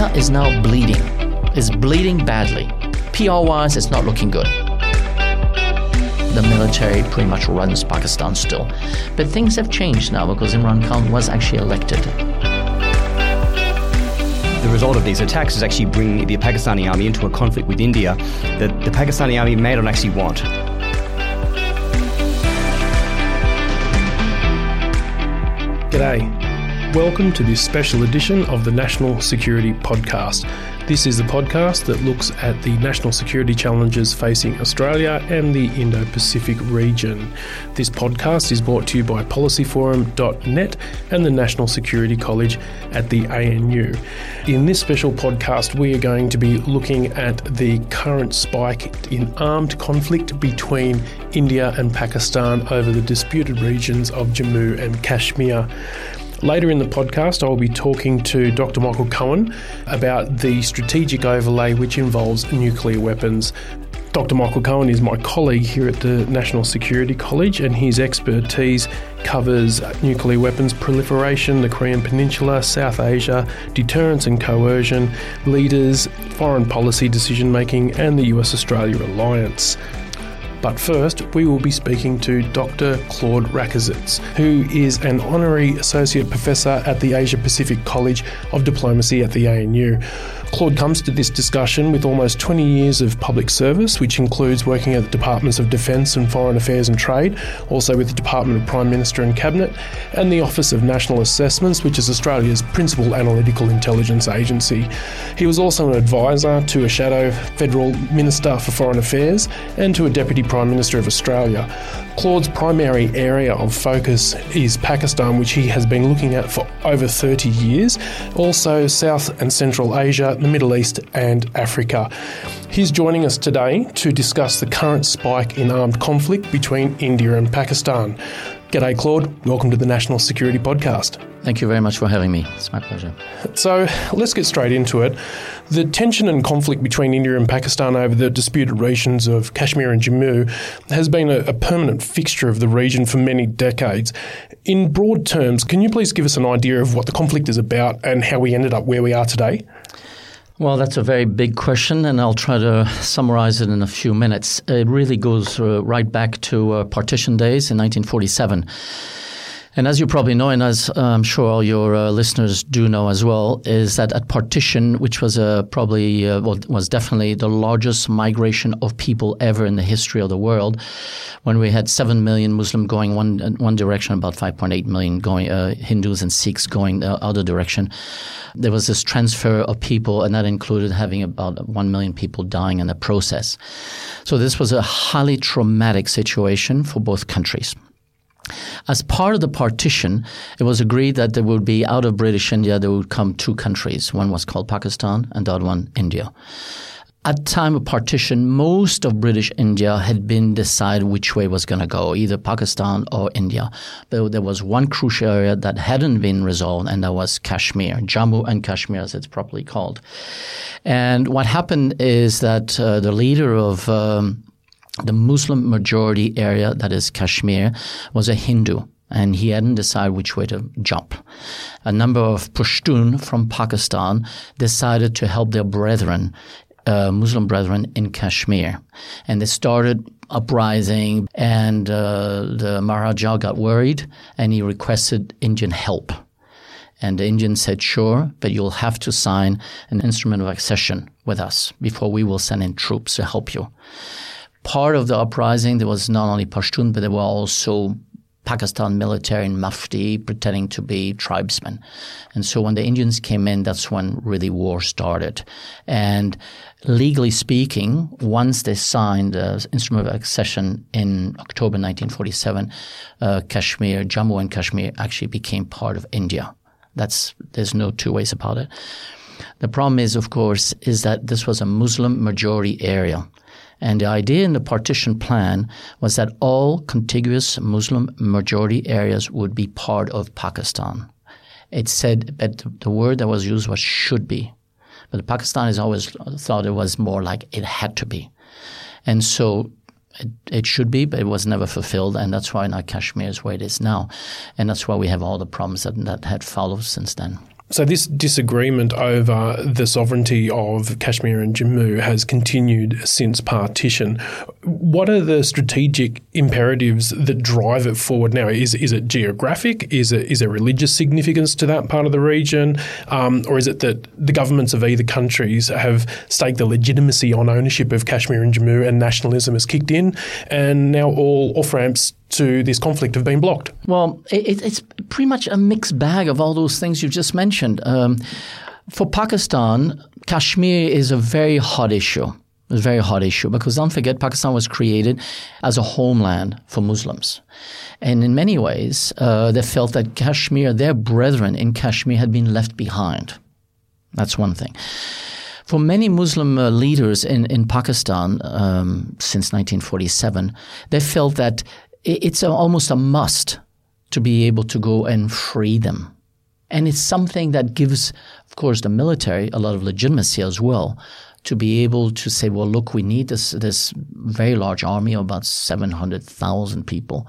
India is now bleeding. It's bleeding badly. PR wise, it's not looking good. The military pretty much runs Pakistan still. But things have changed now because Imran Khan was actually elected. The result of these attacks is actually bringing the Pakistani army into a conflict with India that the Pakistani army may not actually want. G'day. Welcome to this special edition of the National Security Podcast. This is the podcast that looks at the national security challenges facing Australia and the Indo Pacific region. This podcast is brought to you by policyforum.net and the National Security College at the ANU. In this special podcast, we are going to be looking at the current spike in armed conflict between India and Pakistan over the disputed regions of Jammu and Kashmir. Later in the podcast, I will be talking to Dr. Michael Cohen about the strategic overlay which involves nuclear weapons. Dr. Michael Cohen is my colleague here at the National Security College, and his expertise covers nuclear weapons proliferation, the Korean Peninsula, South Asia, deterrence and coercion, leaders, foreign policy decision making, and the US Australia alliance. But first, we will be speaking to Dr. Claude Rakisits, who is an honorary associate professor at the Asia Pacific College of Diplomacy at the ANU. Claude comes to this discussion with almost 20 years of public service, which includes working at the Departments of Defence and Foreign Affairs and Trade, also with the Department of Prime Minister and Cabinet, and the Office of National Assessments, which is Australia's principal analytical intelligence agency. He was also an advisor to a shadow Federal Minister for Foreign Affairs and to a Deputy Prime Minister of Australia. Claude's primary area of focus is Pakistan, which he has been looking at for over 30 years, also South and Central Asia, the Middle East, and Africa. He's joining us today to discuss the current spike in armed conflict between India and Pakistan. G'day, Claude. Welcome to the National Security Podcast. Thank you very much for having me. It's my pleasure. So let's get straight into it. The tension and conflict between India and Pakistan over the disputed regions of Kashmir and Jammu has been a, a, permanent fixture of the region for many decades. In broad terms, can you please give us an idea of what the conflict is about and how we ended up where we are today? Well, that's a very big question, and I'll try to summarize it in a few minutes. It really goes uh, right back to uh, partition days in 1947. And as you probably know, and as uh, I'm sure all your uh, listeners do know as well, is that at partition, which was uh, probably uh, well, was definitely the largest migration of people ever in the history of the world, when we had seven million Muslim going one one direction, about 5.8 million going uh, Hindus and Sikhs going the other direction, there was this transfer of people, and that included having about one million people dying in the process. So this was a highly traumatic situation for both countries. As part of the partition, it was agreed that there would be out of British India, there would come two countries. One was called Pakistan and the other one India. At time of partition, most of British India had been decided which way was going to go, either Pakistan or India. But there was one crucial area that hadn't been resolved, and that was Kashmir, Jammu and Kashmir, as it's properly called. And what happened is that uh, the leader of um, the Muslim majority area, that is Kashmir, was a Hindu and he hadn't decided which way to jump. A number of Pashtun from Pakistan decided to help their brethren, uh, Muslim brethren in Kashmir. And they started uprising, and uh, the Maharaja got worried and he requested Indian help. And the Indians said, sure, but you'll have to sign an instrument of accession with us before we will send in troops to help you part of the uprising, there was not only Pashtun, but there were also Pakistan military and mufti pretending to be tribesmen. And so when the Indians came in, that's when really war started. And legally speaking, once they signed the instrument of accession in October 1947, uh, Kashmir, Jammu and Kashmir actually became part of India. That's there's no two ways about it. The problem is, of course, is that this was a Muslim majority area. And the idea in the partition plan was that all contiguous Muslim majority areas would be part of Pakistan. It said, but the word that was used was should be. But the Pakistanis always thought it was more like it had to be. And so it, it, should be, but it was never fulfilled, and that's why now Kashmir is where it is now, and that's why we have all the problems that that had followed since then. So this disagreement over the sovereignty of Kashmir and Jammu has continued since partition. What are the strategic imperatives that drive it forward now? Is is it geographic? Is it is there religious significance to that part of the region, um, or is it that the governments of either countries have staked the legitimacy on ownership of Kashmir and Jammu, and nationalism has kicked in, and now all off ramps to this conflict have been blocked? Well, it, it's pretty much a mixed bag of all those things you've just mentioned. Um, for Pakistan, Kashmir is a very hot issue. It's a very hot issue because don't forget, Pakistan was created as a homeland for Muslims. And in many ways, uh, they felt that Kashmir, their brethren in Kashmir, had been left behind. That's one thing. For many Muslim uh, leaders in, in Pakistan um, since 1947, they felt that it's a, almost a must to be able to go and free them. And it's something that gives, of course, the military a lot of legitimacy as well to be able to say, well, look, we need this this very large army of about seven hundred thousand people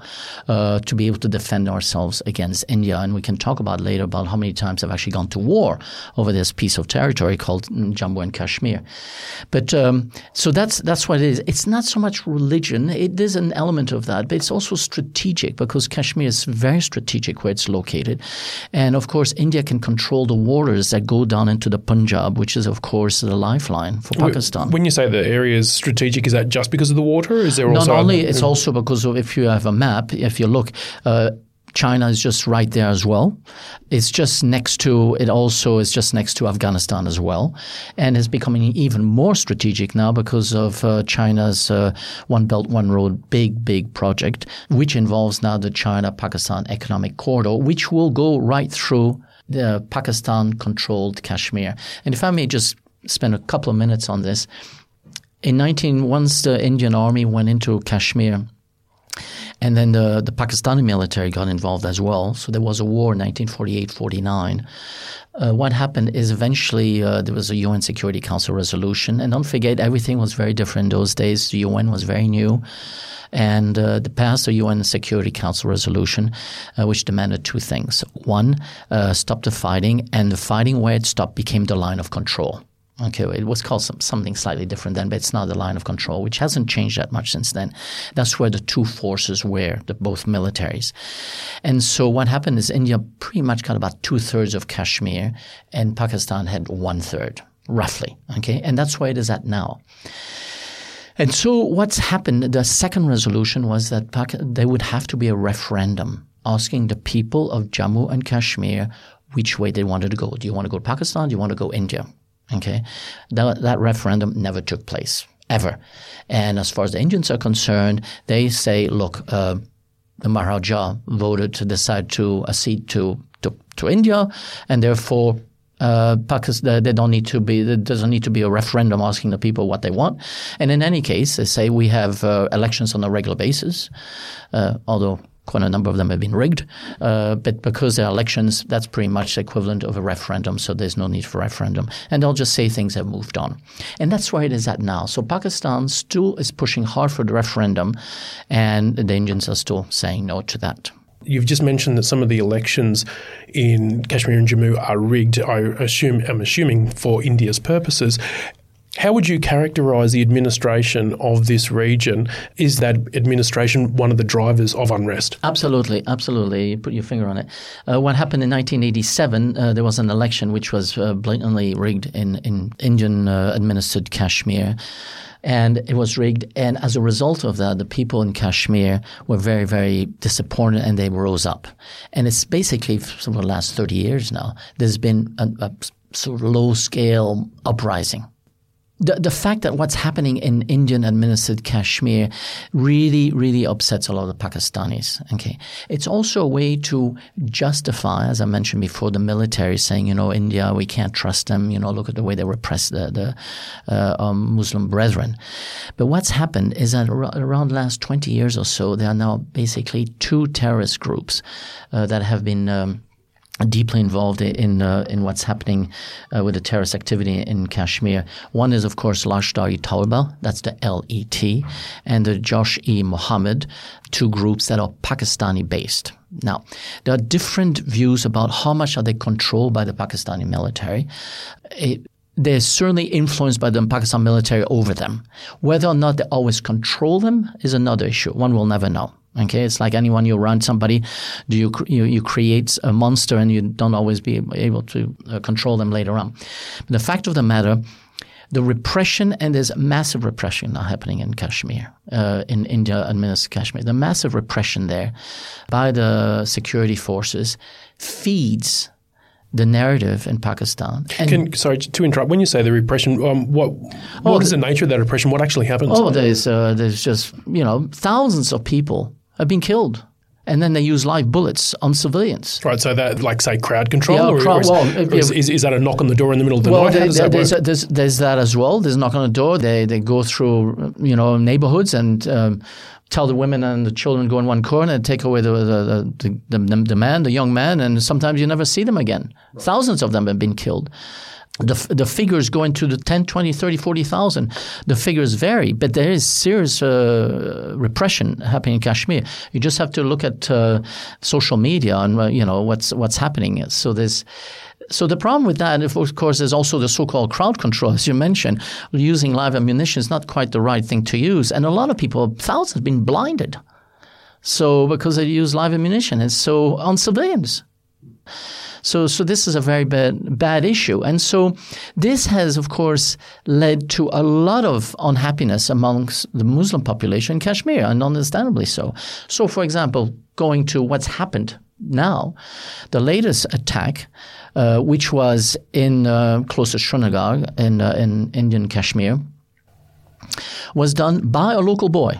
uh, to be able to defend ourselves against India, and we can talk about later about how many times they've actually gone to war over this piece of territory called Jammu and Kashmir. But um, so that's that's what it is. It's not so much religion; it is an element of that, but it's also strategic because Kashmir is very strategic where it's located, and of course, India can control the waters that go down into the Punjab, which is of course the lifeline for Pakistan. When you say the area is strategic, is that just because of the water? Is there not only it's also because of if you have a map, if you look. Uh, China is just right there as well. It's just next to, it also is just next to Afghanistan as well. And is becoming even more strategic now because of uh, China's uh, One Belt, One Road big, big project, which involves now the China Pakistan Economic Corridor, which will go right through the Pakistan controlled Kashmir. And if I may just spend a couple of minutes on this. In 19, once the Indian army went into Kashmir, and then the, the Pakistani military got involved as well. So there was a war in 1948 49. Uh, what happened is eventually uh, there was a UN Security Council resolution. And don't forget, everything was very different in those days. The UN was very new. And uh, they passed a UN Security Council resolution uh, which demanded two things. One, uh, stop the fighting, and the fighting where it stopped became the line of control. Okay, it was called some, something slightly different then, but it's now the line of control, which hasn't changed that much since then. That's where the two forces were, the both militaries. And so what happened is India pretty much got about two thirds of Kashmir, and Pakistan had one third, roughly. Okay, and that's where it is at now. And so what's happened? The second resolution was that there would have to be a referendum asking the people of Jammu and Kashmir which way they wanted to go. Do you want to go to Pakistan? Do you want to go India? Okay, that, that referendum never took place ever. And as far as the Indians are concerned, they say, look, uh, the Maharaja voted to decide to accede to, to, to India, and therefore uh, Pakistan, they don't need to be, there doesn't need to be a referendum asking the people what they want. And in any case, they say we have uh, elections on a regular basis, uh, although quite a number of them have been rigged. Uh, but because they're elections, that's pretty much the equivalent of a referendum, so there's no need for referendum. And they'll just say things have moved on. And that's where it is at now. So Pakistan still is pushing hard for the referendum, and the Indians are still saying no to that. You've just mentioned that some of the elections in Kashmir and Jammu are rigged. I assume I'm assuming for India's purposes. How would you characterize the administration of this region? Is that administration one of the drivers of unrest? Absolutely, absolutely. You put your finger on it. Uh, what happened in 1987, uh, there was an election which was uh, blatantly rigged in, in Indian uh, administered Kashmir. and it was rigged. And as a result of that, the people in Kashmir were very, very disappointed, and they rose up. And it's basically for the last thirty years now. There's been a, a sort of low scale uprising the, the fact that what's happening in Indian administered Kashmir really, really upsets a lot of Pakistanis. Okay. It's also a way to justify, as I mentioned before, the military saying, you know, India, we can't trust them. You know, look at the way they repress the, the uh, um, Muslim brethren. But what's happened is that around the last 20 years or so, there are now basically two terrorist groups uh, that have been um, deeply involved in uh, in what's happening uh, with the terrorist activity in Kashmir. One is, of course, Lashkar-e-Taiba, that's the LET, and the Josh E. Mohammed, two groups that are Pakistani-based. Now, there are different views about how much are they controlled by the Pakistani military. It, they're certainly influenced by the Pakistan military over them. Whether or not they always control them is another issue. One will never know. Okay, it's like anyone you run somebody, do you you, you create a monster and you don't always be able to uh, control them later on. But the fact of the matter, the repression and there's massive repression now happening in Kashmir, uh, in India administered Kashmir. The massive repression there by the security forces feeds the narrative in Pakistan. Can, sorry to interrupt. When you say the repression, um, what what oh, is the, the nature of that repression? What actually happens? Oh, there's uh, there's just you know thousands of people have been killed. And then they use live bullets on civilians. Right, so that, like, say, crowd control? Yeah, or, crowd, or, is, well, is, is, is, that a knock on the door in the middle of the well, night? There, there's, there's, there's, that as well. There's a knock on the door. They, they go through, you know, neighborhoods and um, tell the women and the children go in one corner and take away the the, the, the, the man, the young man, and sometimes you never see them again. Right. Thousands of them have been killed. The, the figures go into the 10, 20, 30, 40,000. The figures vary, but there is serious uh, repression happening in Kashmir. You just have to look at uh, social media and uh, you know what's what's happening. So there's so the problem with that, of course, is also the so-called crowd control, as you mentioned. Using live ammunition is not quite the right thing to use, and a lot of people, thousands, have been blinded. So because they use live ammunition, and so on civilians. So, so this is a very bad, bad issue. And so this has, of course, led to a lot of unhappiness amongst the Muslim population in Kashmir, and understandably so. So, for example, going to what's happened now, the latest attack, uh, which was in uh, close to Srinagar in, uh, in Indian Kashmir, was done by a local boy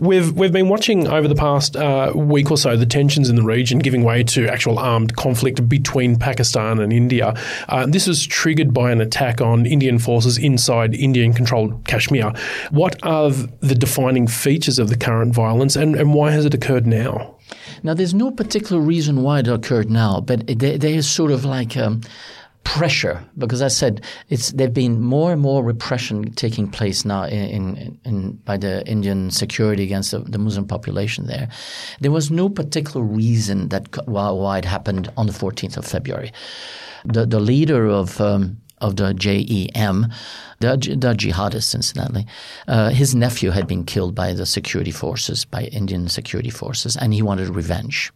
We've we've been watching over the past uh, week or so the tensions in the region giving way to actual armed conflict between Pakistan and India. Uh, this was triggered by an attack on Indian forces inside Indian-controlled Kashmir. What are the defining features of the current violence, and, and why has it occurred now? Now, there's no particular reason why it occurred now, but there, is sort of like. Um, pressure because I said it's there've been more and more repression taking place now in, in, in by the Indian security against the, the, Muslim population there. There was no particular reason that why, why it happened on the 14th of February. The the leader of um, of the JEM, the, the jihadists, incidentally. Uh, his nephew had been killed by the security forces, by Indian security forces, and he wanted revenge.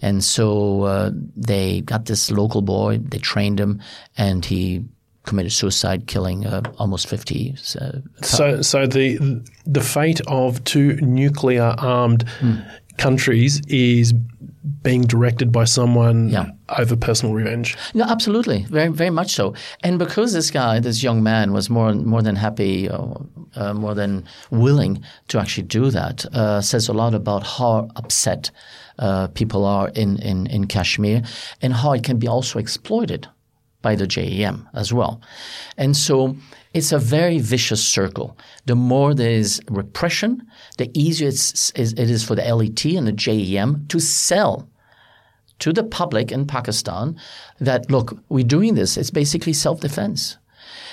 And so uh, they got this local boy, they trained him, and he committed suicide, killing uh, almost 50. Uh, so, so the the fate of two nuclear armed mm. countries is being directed by someone yeah. over personal revenge. No, absolutely, very very much so. And because this guy, this young man, was more more than happy, uh, uh, more than willing to actually do that, uh, says a lot about how upset uh, people are in, in in Kashmir, and how it can be also exploited by the JEM as well. And so it's a very vicious circle. The more there is repression, the easier it is for the LET and the JEM to sell to the public in Pakistan that, look, we're doing this. It's basically self defense.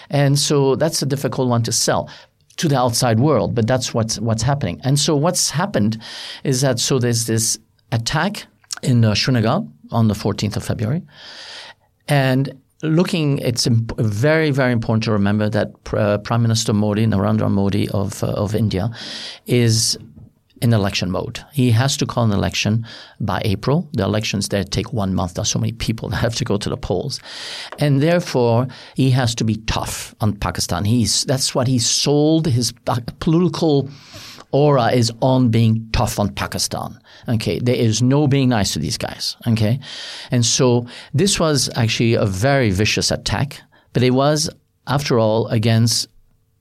And so that's a difficult one to sell to the outside world, but that's what's, what's happening. And so what's happened is that so there's this attack in uh, Srinagar on the 14th of February. And looking, it's imp- very, very important to remember that uh, Prime Minister Modi, Narendra Modi of, uh, of India, is in election mode. He has to call an election by April. The elections there take one month. There's so many people that have to go to the polls. And therefore, he has to be tough on Pakistan. He's, that's what he sold his political aura is on being tough on Pakistan. Okay, there is no being nice to these guys. Okay, and so this was actually a very vicious attack, but it was, after all, against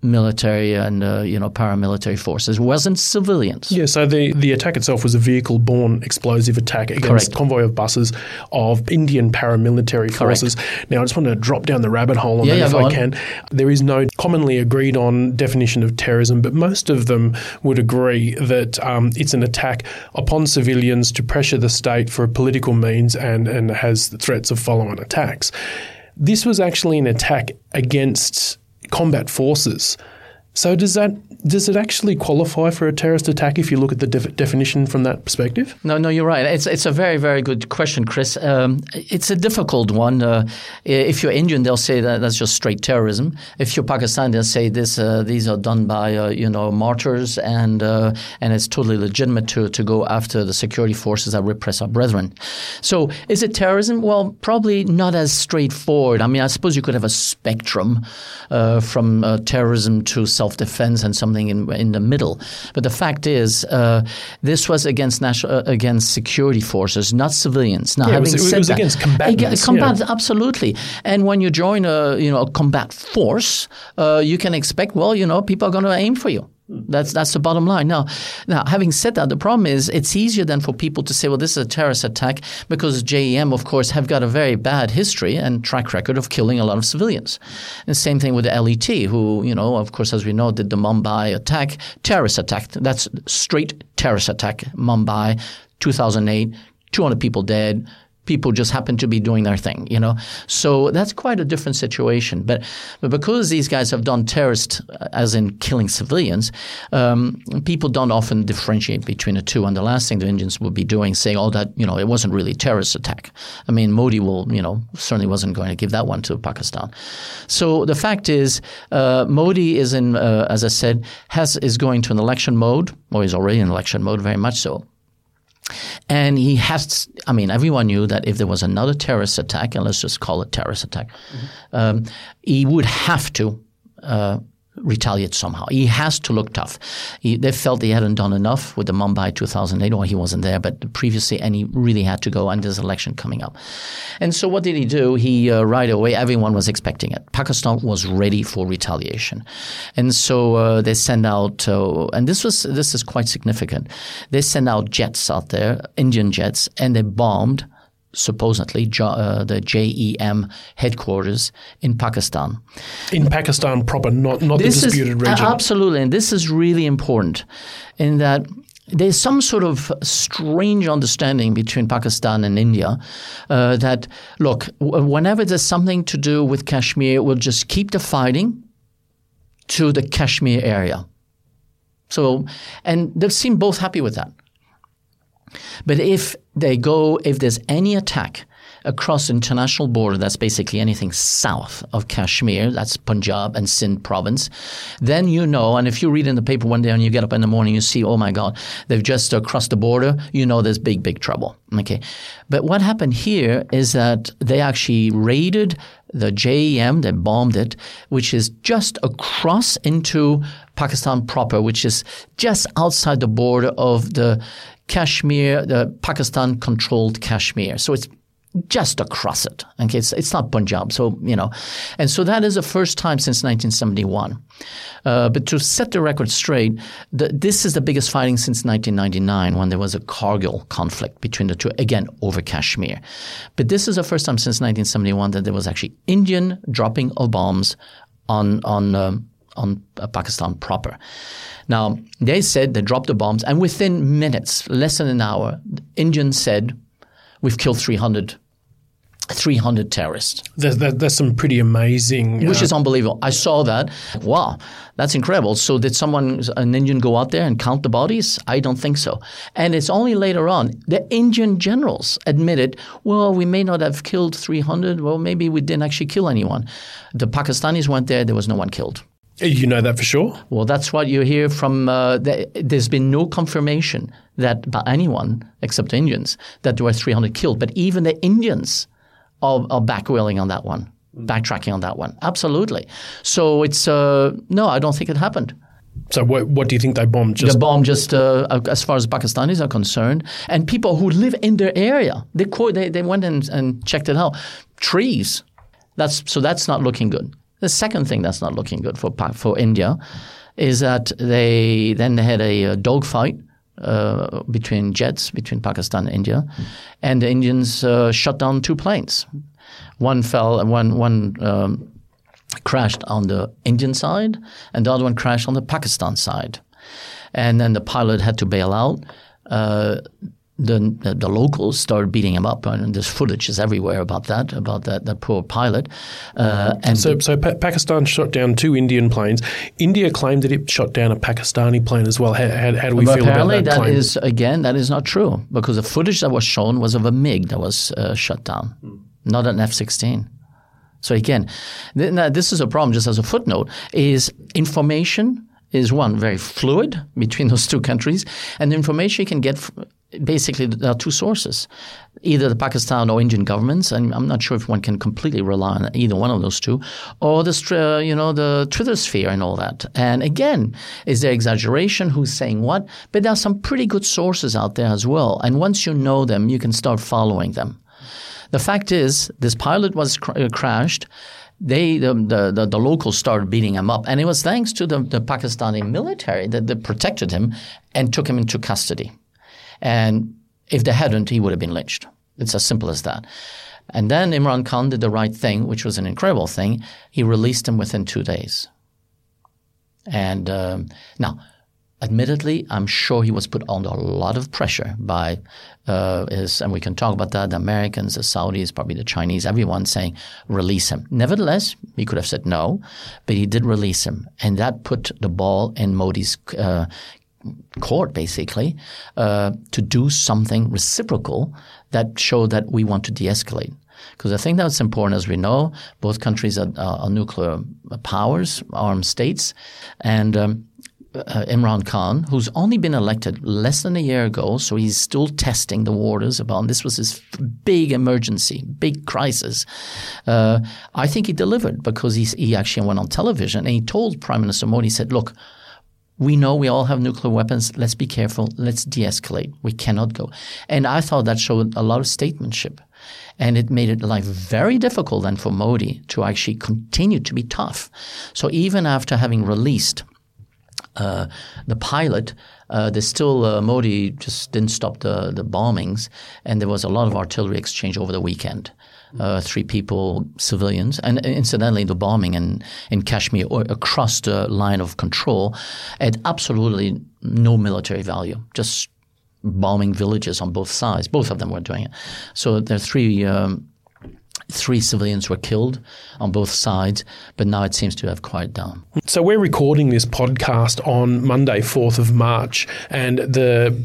military and uh, you know paramilitary forces. Wasn't civilians. Yeah, so the, the attack itself was a vehicle-borne explosive attack against Correct. a convoy of buses of Indian paramilitary forces. Now, I just want to drop down the rabbit hole on Yeah, that yeah, if I on. can. There is no commonly agreed on definition of terrorism, but most of them would agree that um, it's an attack upon civilians to pressure the state for a political means and, and has threats of follow-on attacks. This was actually an attack against combat forces. So does that does it actually qualify for a terrorist attack if you look at the def- definition from that perspective? No, no, you're right. It's it's a very very good question, Chris. Um, it's a difficult one. Uh, if you're Indian, they'll say that that's just straight terrorism. If you're Pakistan, they'll say this uh, these are done by uh, you know martyrs and uh, and it's totally legitimate to to go after the security forces that repress our brethren. So is it terrorism? Well, probably not as straightforward. I mean, I suppose you could have a spectrum uh, from uh, terrorism to self-defense and something in in the middle. But the fact is, uh, this was against national uh, against security forces, not civilians. Now, Yeah, it having was- it was that, against combatants, Ag- combat, absolutely. And when you join a you know a combat force, uh, you can expect well, you know, people are going to aim for you. That's that's the bottom line. Now, now having said that, the problem is it's easier than for people to say, well, this is a terrorist attack because JEM, of course, have got a very bad history and track record of killing a lot of civilians. And same thing with the LET, who you know, of course, as we know, did the Mumbai attack, terrorist attack. That's straight terrorist attack. Mumbai, 2008, 200 people dead people just happen to be doing their thing, you know. So that's quite a different situation. But but because these guys have done terrorist, uh, as in killing civilians, um, people don't often differentiate between the two. And the last thing the Indians would be doing, saying, "Oh, that you know, it wasn't really a terrorist attack." I mean, Modi will, you know, certainly wasn't going to give that one to Pakistan. So the fact is, uh, Modi is in, uh, as I said, has is going to an election mode, or is already in election mode, very much so. And he has, I mean, everyone knew that if there was another terrorist attack, and let's just call it terrorist attack, um, he would have to uh, retaliate somehow. He has to look tough. He, they felt he hadn't done enough with the Mumbai 2008, or he wasn't there, but previously, and he really had to go, and there's an election coming up. And so what did he do? He, uh, right away, everyone was expecting it. Pakistan was ready for retaliation. And so uh, they send out, uh, and this was this is quite significant, they send out jets out there, Indian jets, and they bombed supposedly uh, the JEM headquarters in Pakistan. In Pakistan proper, not not the disputed is, region. Absolutely, and this is really important in that there's some sort of strange understanding between Pakistan and India uh, that look, w- whenever there's something to do with Kashmir, we'll just keep the fighting to the Kashmir area. So, and they seem both happy with that. But if they go, if there's any attack across international border, that's basically anything south of Kashmir, that's Punjab and Sindh province, then you know, and if you read in the paper one day and you get up in the morning, you see, oh my God, they've just crossed the border, you know there's big, big trouble. Okay. But what happened here is that they actually raided the JEM, they bombed it, which is just across into Pakistan proper, which is just outside the border of the Kashmir, the Pakistan controlled Kashmir. So it's just across it. Okay, it's, it's not Punjab. So, you know, and so that is the first time since 1971. Uh, but to set the record straight, the, this is the biggest fighting since 1999 when there was a Kargil conflict between the two, again, over Kashmir. But this is the first time since 1971 that there was actually Indian dropping of bombs on, on, um, on uh, Pakistan proper. Now, they said they dropped the bombs, and within minutes, less than an hour, the Indians said, We've killed 300, 300 terrorists, That, that, that's some pretty amazing. which uh, is unbelievable. I saw that. Wow, that's incredible. So, did someone, an Indian, go out there and count the bodies? I don't think so. And it's only later on the Indian generals admitted, well, we may not have killed 300. Well, maybe we didn't actually kill anyone. The Pakistanis went there, there was no one killed. You know that for sure? Well, that's what you hear from. Uh, the, there's been no confirmation that by anyone except Indians that there were 300 killed, but even the Indians are, are backwheeling on that one, backtracking on that one. Absolutely. So it's uh, no, I don't think it happened. So what, what do you think they bombed? Just the bomb just uh, as far as Pakistanis are concerned, and people who live in their area, they they, they went and, and checked it out. Trees. That's so that's not looking good. The second thing that's not looking good for for India is that they then had a, a dogfight uh, between jets between Pakistan and India, and the Indians uh, shut down two planes. One fell, one one um, crashed on the Indian side, and the other one crashed on the Pakistan side. And then the pilot had to bail out. Uh, the, the, the locals started beating him up, and there's footage is everywhere about that, about that, that poor pilot. Uh, and so, so pa- Pakistan shot down two Indian planes. India claimed that it shot down a Pakistani plane as well. How, how, how do we feel about that? that claim? is again that is not true because the footage that was shown was of a MiG that was uh, shut down, mm. not an F-16. So again, th- this is a problem. Just as a footnote, is information is one very fluid between those two countries, and the information you can get. Basically, there are two sources, either the Pakistan or Indian governments, and I'm not sure if one can completely rely on either one of those two, or the you know the Twitter sphere and all that. And again, is there exaggeration? Who's saying what? But there are some pretty good sources out there as well, and once you know them, you can start following them. The fact is, this pilot was cr- uh, crashed. They the, the, the, locals started beating him up, and it was thanks to the, the Pakistani military that, that protected him and took him into custody. And if they hadn't, he would have been lynched. It's as simple as that. And then Imran Khan did the right thing, which was an incredible thing. He released him within two days. And um, now, admittedly, I'm sure he was put under a lot of pressure by uh, his, and we can talk about that, the Americans, the Saudis, probably the Chinese, everyone saying, release him. Nevertheless, he could have said no, but he did release him. And that put the ball in Modi's uh, court, basically, uh, to do something reciprocal that showed that we want to de-escalate. Because I think that's important, as we know, both countries are, are nuclear powers, armed states, and um, uh, Imran Khan, who's only been elected less than a year ago, so he's still testing the waters about this was his big emergency, big crisis. Uh, I think he delivered because he, he actually went on television and he told Prime Minister Modi, he said, look, we know we all have nuclear weapons. Let's be careful. Let's de-escalate. We cannot go. And I thought that showed a lot of statesmanship. And it made it life very difficult then for Modi to actually continue to be tough. So even after having released – uh, the pilot, uh, there's still uh, Modi just didn't stop the the bombings, and there was a lot of artillery exchange over the weekend. Uh, three people, civilians, and incidentally, the bombing in in Kashmir across the line of control had absolutely no military value, just bombing villages on both sides. Both of them were doing it. So there are three. Um, three civilians were killed on both sides, but now it seems to have quieted down. So we're recording this podcast on Monday, 4th of March, and the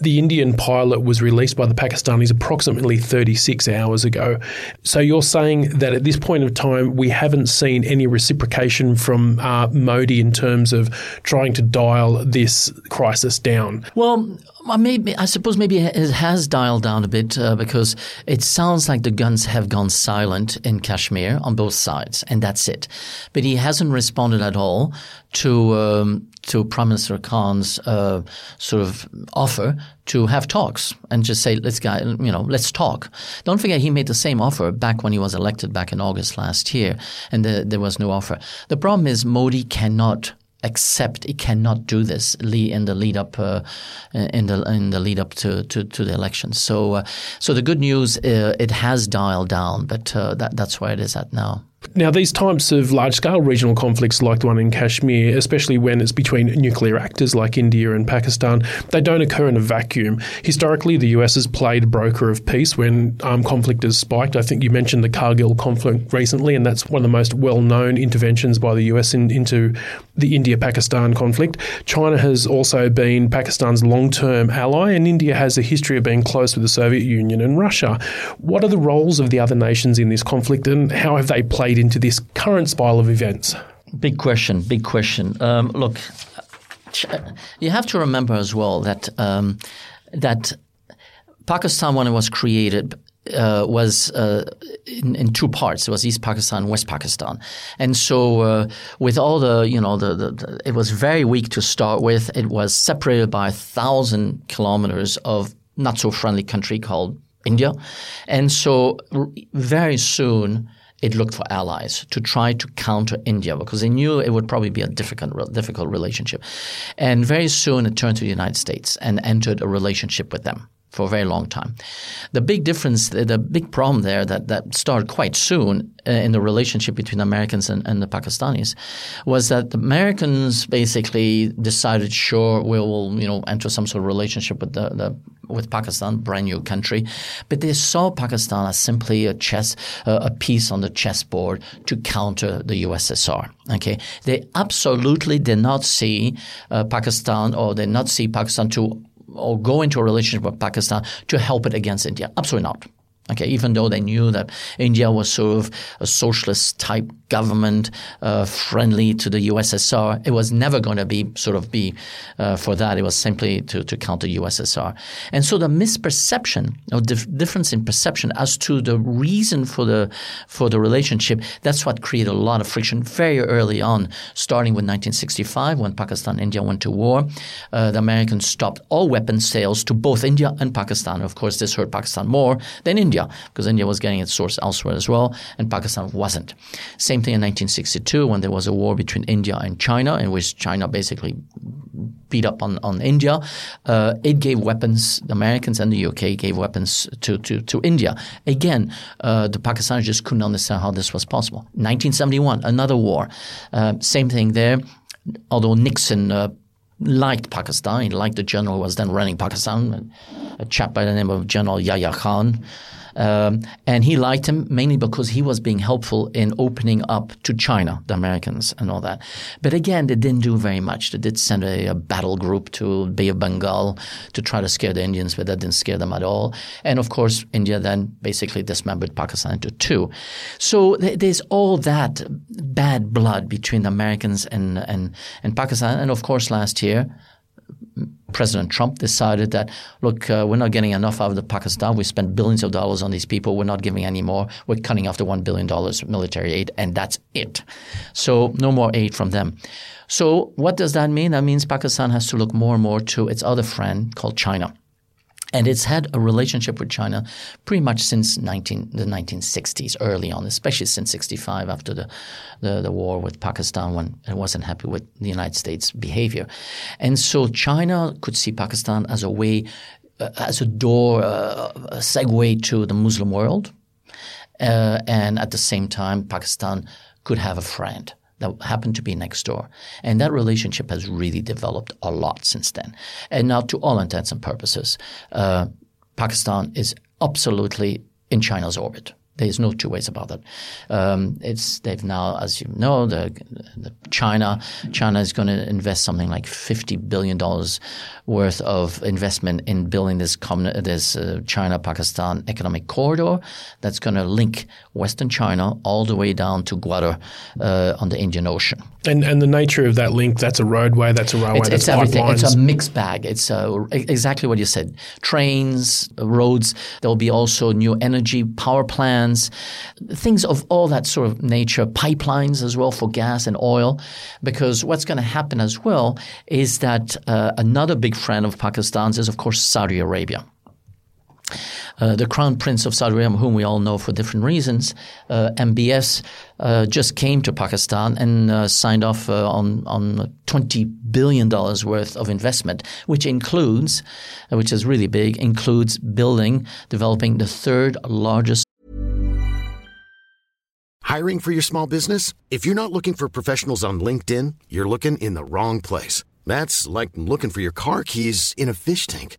the Indian pilot was released by the Pakistanis approximately 36 hours ago. So you're saying that at this point of time, we haven't seen any reciprocation from uh, Modi in terms of trying to dial this crisis down? Well, maybe I suppose maybe it has dialed down a bit uh, because it sounds like the guns have gone silent in Kashmir on both sides, and that's it. But he hasn't responded at all to um, to Prime Minister Khan's uh, sort of offer to have talks and just say let's guy you know let's talk. Don't forget he made the same offer back when he was elected back in August last year, and the, there was no offer. The problem is Modi cannot accept it cannot do this in the lead up uh, in the in the lead up to, to, to the elections. So uh, so the good news uh, it has dialed down, but uh, that that's where it is at now. Now, these types of large scale regional conflicts, like the one in Kashmir, especially when it's between nuclear actors like India and Pakistan, they don't occur in a vacuum. Historically, the US has played broker of peace when armed conflict has spiked. I think you mentioned the Kargil conflict recently, and that's one of the most well known interventions by the US in, into the India Pakistan conflict. China has also been Pakistan's long term ally, and India has a history of being close with the Soviet Union and Russia. What are the roles of the other nations in this conflict, and how have they played into this current spiral of events? Big question, big question. Um, look, you have to remember as well that um, that Pakistan, when it was created, uh, was uh, in, in, two parts. It was East Pakistan, West Pakistan, and so uh, with all the you know the, the, the, it was very weak to start with. It was separated by a thousand kilometers of not so friendly country called India, and so very soon it looked for allies to try to counter India because they knew it would probably be a difficult, difficult relationship. And very soon it turned to the United States and entered a relationship with them for a very long time. The big difference, the big problem there that, that started quite soon uh, in the relationship between Americans and, and, the Pakistanis was that the Americans basically decided, sure, we will you know enter some sort of relationship with the, the with Pakistan, brand new country, but they saw Pakistan as simply a chess, uh, a piece on the chessboard to counter the USSR. Okay, they absolutely did not see uh, Pakistan or did not see Pakistan to or go into a relationship with Pakistan to help it against India. Absolutely not. Okay, even though they knew that India was sort of a socialist type government, uh, friendly to the USSR, it was never going to be sort of be uh, for that. It was simply to, to counter USSR. And so the misperception or dif- difference in perception as to the reason for the for the relationship, that's what created a lot of friction very early on, starting with 1965 when Pakistan and India went to war. Uh, the Americans stopped all weapons sales to both India and Pakistan. Of course, this hurt Pakistan more than India. India because India was getting its source elsewhere as well, and Pakistan wasn't. Same thing in 1962 when there was a war between India and China, in which China basically beat up on, on India. Uh, it gave weapons, the Americans and the UK gave weapons to, to, to India. Again, uh, the Pakistanis just couldn't understand how this was possible. 1971, another war. Uh, same thing there. Although Nixon uh, liked Pakistan, he liked the general who was then running Pakistan, a chap by the name of General Yahya Khan. Um, and he liked him mainly because he was being helpful in opening up to China, the Americans, and all that. But again, they didn't do very much. They did send a, a battle group to Bay of Bengal to try to scare the Indians, but that didn't scare them at all. And of course, India then basically dismembered Pakistan into two. So th- there's all that bad blood between the Americans and, and, and Pakistan. And of course, last year, President Trump decided that, look, uh, we're not getting enough out of the Pakistan. We spent billions of dollars on these people. We're not giving any more. We're cutting off the $1 billion military aid, and that's it. So no more aid from them. So what does that mean? That means Pakistan has to look more and more to its other friend called China. And it's had a relationship with China pretty much since 19, the 1960s, early on, especially since 65 after the, the, the, war with Pakistan when it wasn't happy with the United States' behavior. And so China could see Pakistan as a way, uh, as a door, uh, a segue to the Muslim world. Uh, and at the same time, Pakistan could have a friend that happened to be next door. And that relationship has really developed a lot since then. And now, to all intents and purposes, uh, Pakistan is absolutely in China's orbit. There's no two ways about it. Um, it's they've now, as you know, the, the China China is going to invest something like fifty billion dollars worth of investment in building this this uh, China Pakistan economic corridor that's going to link Western China all the way down to Gwadar uh, on the Indian Ocean. And and the nature of that link, that's a roadway, that's a railway, it's, that's it's everything. Pipelines. It's a mixed bag. It's uh, exactly what you said. Trains, roads. There will be also new energy power plants, things of all that sort of nature. Pipelines as well for gas and oil, because what's going to happen as well is that uh, another big friend of Pakistan's is of course Saudi Arabia. Uh, the Crown Prince of Saudi Arabia, whom we all know for different reasons, uh, MBS, uh, just came to Pakistan and uh, signed off uh, on on twenty billion dollars worth of investment, which includes, which is really big, includes building, developing the third largest. Hiring for your small business? If you're not looking for professionals on LinkedIn, you're looking in the wrong place. That's like looking for your car keys in a fish tank.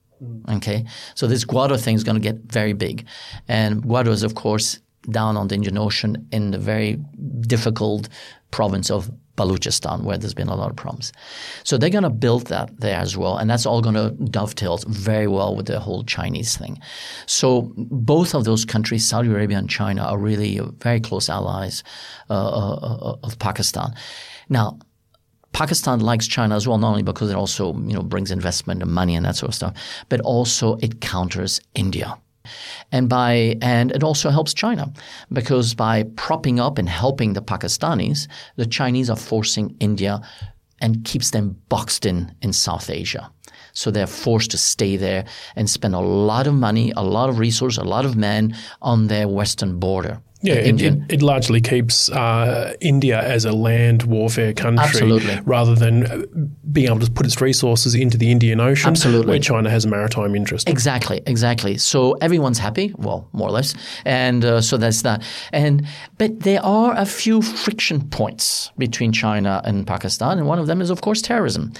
Okay, so this Gwadar thing is going to get very big, and Gwadar is of course down on the Indian Ocean in the very difficult province of Baluchistan, where there's been a lot of problems. So they're going to build that there as well, and that's all going to dovetail very well with the whole Chinese thing. So both of those countries, Saudi Arabia and China, are really very close allies uh, uh, uh of Pakistan. Now, Pakistan likes China as well, not only because it also you know brings investment and money and that sort of stuff, but also it counters India. And by and it also helps China because by propping up and helping the Pakistanis, the Chinese are forcing India and keeps them boxed in in South Asia. So they're forced to stay there and spend a lot of money, a lot of resources, a lot of men on their western border. Yeah, it, it, it, largely keeps uh, India as a land warfare country Absolutely. rather than being able to put its resources into the Indian Ocean, Absolutely. where China has a maritime interest. Exactly, exactly. So everyone's happy, well, more or less, and uh, so that's that. And but there are a few friction points between China and Pakistan, and one of them is, of course, terrorism.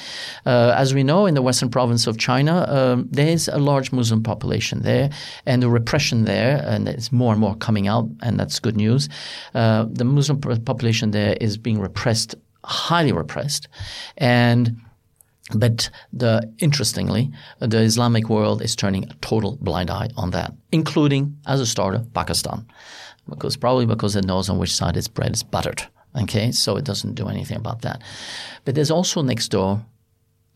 Uh, as we know, in the western province of China, um, there's a large Muslim population there, and the repression there, and it's more and more coming out, and that's good news. Uh, the Muslim population there is being repressed highly repressed, and but the, interestingly, the Islamic world is turning a total blind eye on that, including, as a starter, Pakistan, because probably because it knows on which side its bread is buttered. Okay, so it doesn't do anything about that. But there's also next door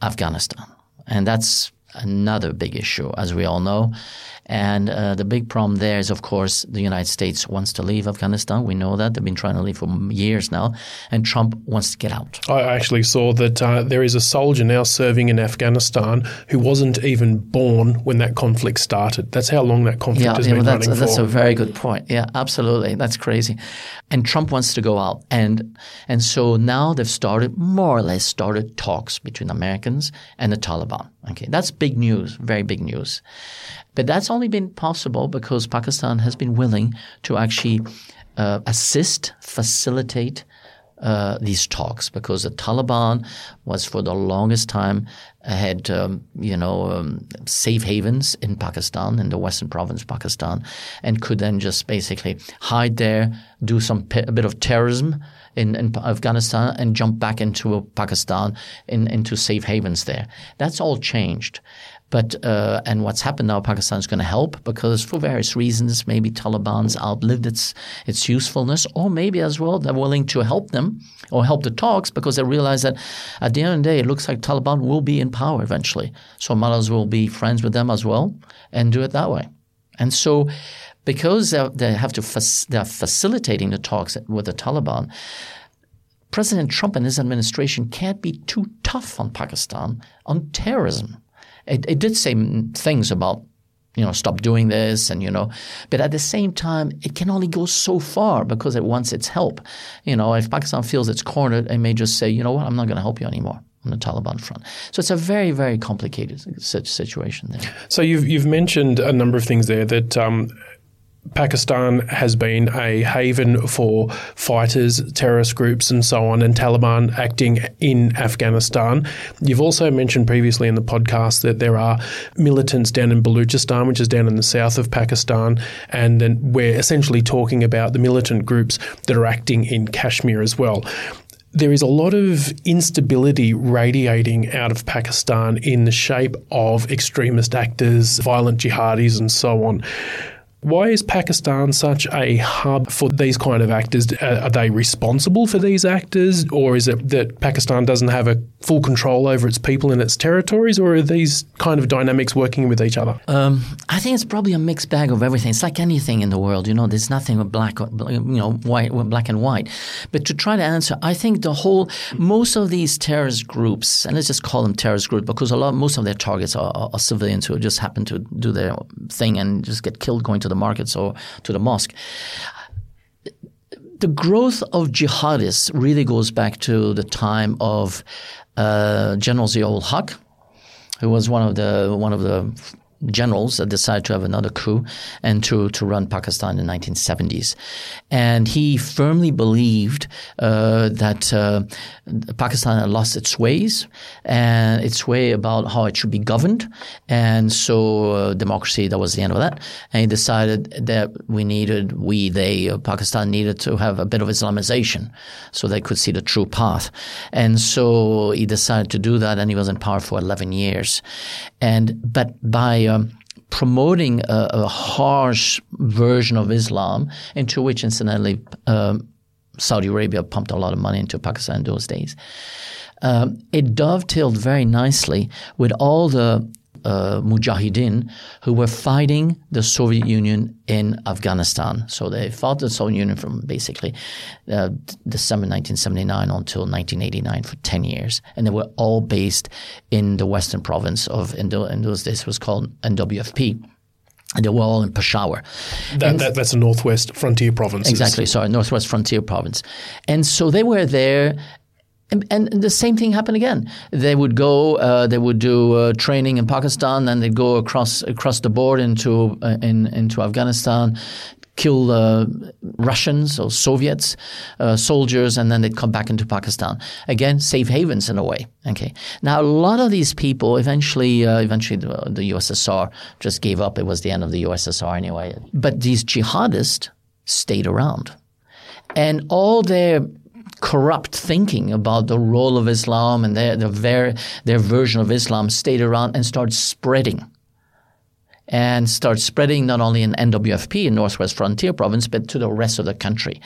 Afghanistan, and that's another big issue, as we all know. And uh, the big problem there is, of course, the United States wants to leave Afghanistan. We know that. They've been trying to leave for years now. And Trump wants to get out. I actually saw that uh, there is a soldier now serving in Afghanistan who wasn't even born when that conflict started. That's how long that conflict yeah, has yeah, been well, that's, running that's for. a very good point. Yeah, absolutely. That's crazy. And Trump wants to go out. And, and so now they've started, more or less started talks between Americans and the Taliban. Okay, that's big news, very big news. But that's only been possible because Pakistan has been willing to actually uh, assist, facilitate uh, these talks because the Taliban was for the longest time had um, you know um, safe havens in Pakistan in the western province of Pakistan and could then just basically hide there, do some a bit of terrorism in, in Afghanistan and jump back into Pakistan in, into safe havens there. That's all changed. But uh, and what's happened now, Pakistan is going to help because for various reasons, maybe Taliban's outlived its its usefulness, or maybe as well they're willing to help them or help the talks because they realize that at the end of the day, it looks like Taliban will be in power eventually. So might will be friends with them as well and do it that way. And so, because they have to they're facilitating the talks with the Taliban. President Trump and his administration can't be too tough on Pakistan on terrorism it, it did say things about you know, stop doing this and, you know, but at the same time, it can only go so far because it wants its help. You know, if Pakistan feels it's cornered, it may just say, you know what, I'm not going to help you anymore on the Taliban front. So it's a very, very complicated situation there. So you've, you've mentioned a number of things there that um, Pakistan has been a haven for fighters, terrorist groups, and so on, and Taliban acting in Afghanistan. You've also mentioned previously in the podcast that there are militants down in Baluchistan, which is down in the south of Pakistan, and then we're essentially talking about the militant groups that are acting in Kashmir as well there is a lot of instability radiating out of Pakistan in the shape of extremist actors, violent jihadis, and so on. Why is Pakistan such a hub for these kind of actors? Uh, are they responsible for these actors, or is it that Pakistan doesn't have a full control over its people and its territories, or are these kind of dynamics working with each other? Um, I think it's probably a mixed bag of everything. It's like anything in the world, you know. There's nothing black, uh, you know, white, uh, black and white. But to try to answer, I think the whole most of these terrorist groups, and let's just call them terrorist groups, because a lot, most of their targets are, are, are civilians who just happen to do their thing and just get killed going to the the markets or to the mosque. The growth of jihadists really goes back to the time of uh, General Ziaul Haq, who was one of the one of the generals that decided to have another coup and to, to run Pakistan in the 1970s. And he firmly believed uh, that uh, Pakistan had lost its ways and its way about how it should be governed. And so uh, democracy, that was the end of that. And he decided that we needed, we, they, uh, Pakistan needed to have a bit of Islamization so they could see the true path. And so he decided to do that and he was in power for 11 years. And, but by um, promoting a, a, harsh version of Islam, into which, incidentally, um, Saudi Arabia pumped a lot of money into Pakistan in those days. Um, it dovetailed very nicely with all the uh, mujahideen who were fighting the Soviet Union in Afghanistan. So they fought the Soviet Union from basically uh, December 1979 until 1989 for 10 years. And they were all based in the western province of, in, in those days, it was called NWFP. And they were all in Peshawar. That, that, that's a northwest frontier province. Exactly, sorry, northwest frontier province. And so they were there and, and, the same thing happened again. They would go, uh, they would do uh, training in Pakistan, then they'd go across across the board into uh, in, into Afghanistan, kill Russians or Soviets uh, soldiers, and then they'd come back into Pakistan again, safe havens in a way. Okay. Now a lot of these people eventually, uh, eventually the, the USSR just gave up. It was the end of the USSR anyway. But these jihadists stayed around, and all their corrupt thinking about the role of Islam and their, their, their version of Islam stayed around and started spreading. And started spreading not only in NWFP in Northwest Frontier Province, but to the rest of the country.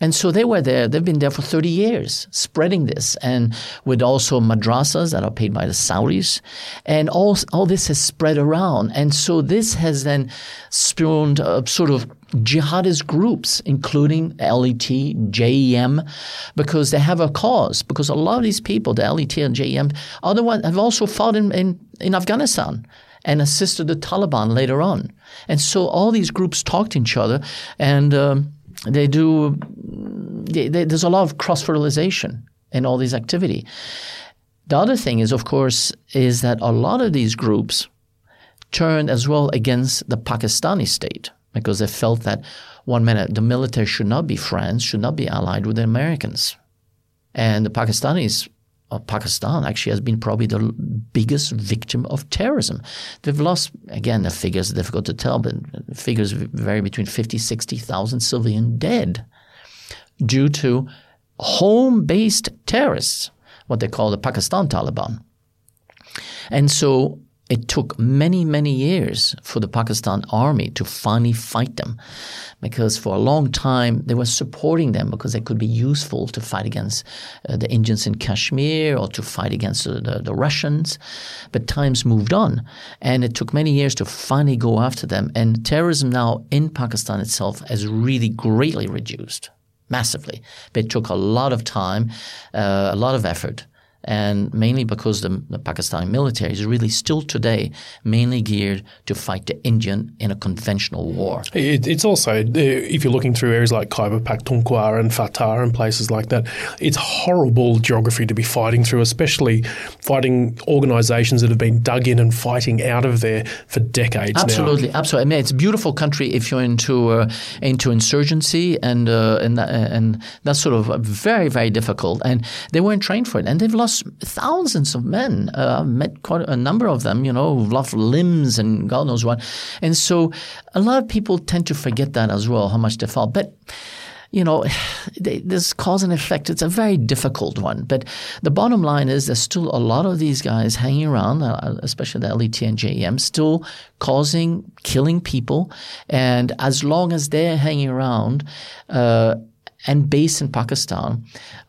And so they were there. They've been there for 30 years, spreading this, and with also madrasas that are paid by the Saudis. And all, all this has spread around. And so this has then spawned a sort of jihadist groups, including LET, JEM, because they have a cause. Because a lot of these people, the LET and JEM, are the ones have also fought in, in, in Afghanistan and assisted the Taliban later on. And so all these groups talk to each other, and um, they do. They, they, there's a lot of cross fertilization in all these activity. The other thing is, of course, is that a lot of these groups turned as well against the Pakistani state because they felt that one minute the military should not be friends, should not be allied with the Americans. And the Pakistanis, uh, Pakistan actually has been probably the biggest victim of terrorism. They've lost, again, the figures are difficult to tell, but figures vary between 50, 60,000 civilian dead due to home based terrorists, what they call the Pakistan Taliban. And so it took many, many years for the Pakistan army to finally fight them because for a long time they were supporting them because they could be useful to fight against uh, the Indians in Kashmir or to fight against the, the, the, Russians. But times moved on and it took many years to finally go after them. And terrorism now in Pakistan itself has really greatly reduced massively. But it took a lot of time, uh, a lot of effort and mainly because the, the, Pakistani military is really still today mainly geared to fight the Indian in a conventional war. It, it's also, uh, if you're looking through areas like Khyber Pakhtunkhwa and FATA and places like that, it's horrible geography to be fighting through, especially fighting organisations that have been dug in and fighting out of there for decades absolutely, now. Absolutely, I mean, it's a beautiful country if you're into uh, into insurgency and uh, and and that's sort of very very difficult, and they weren't trained for it, and they've lost lost thousands of men. Uh, I've met quite a number of them, you know, lost limbs and God knows what. And so a lot of people tend to forget that as well, how much they fought. But you know, this cause and effect, it's a very difficult one. But the bottom line is there's still a lot of these guys hanging around, uh, especially the LET and JEM, still causing, killing people. And as long as they're hanging around uh, and based in Pakistan,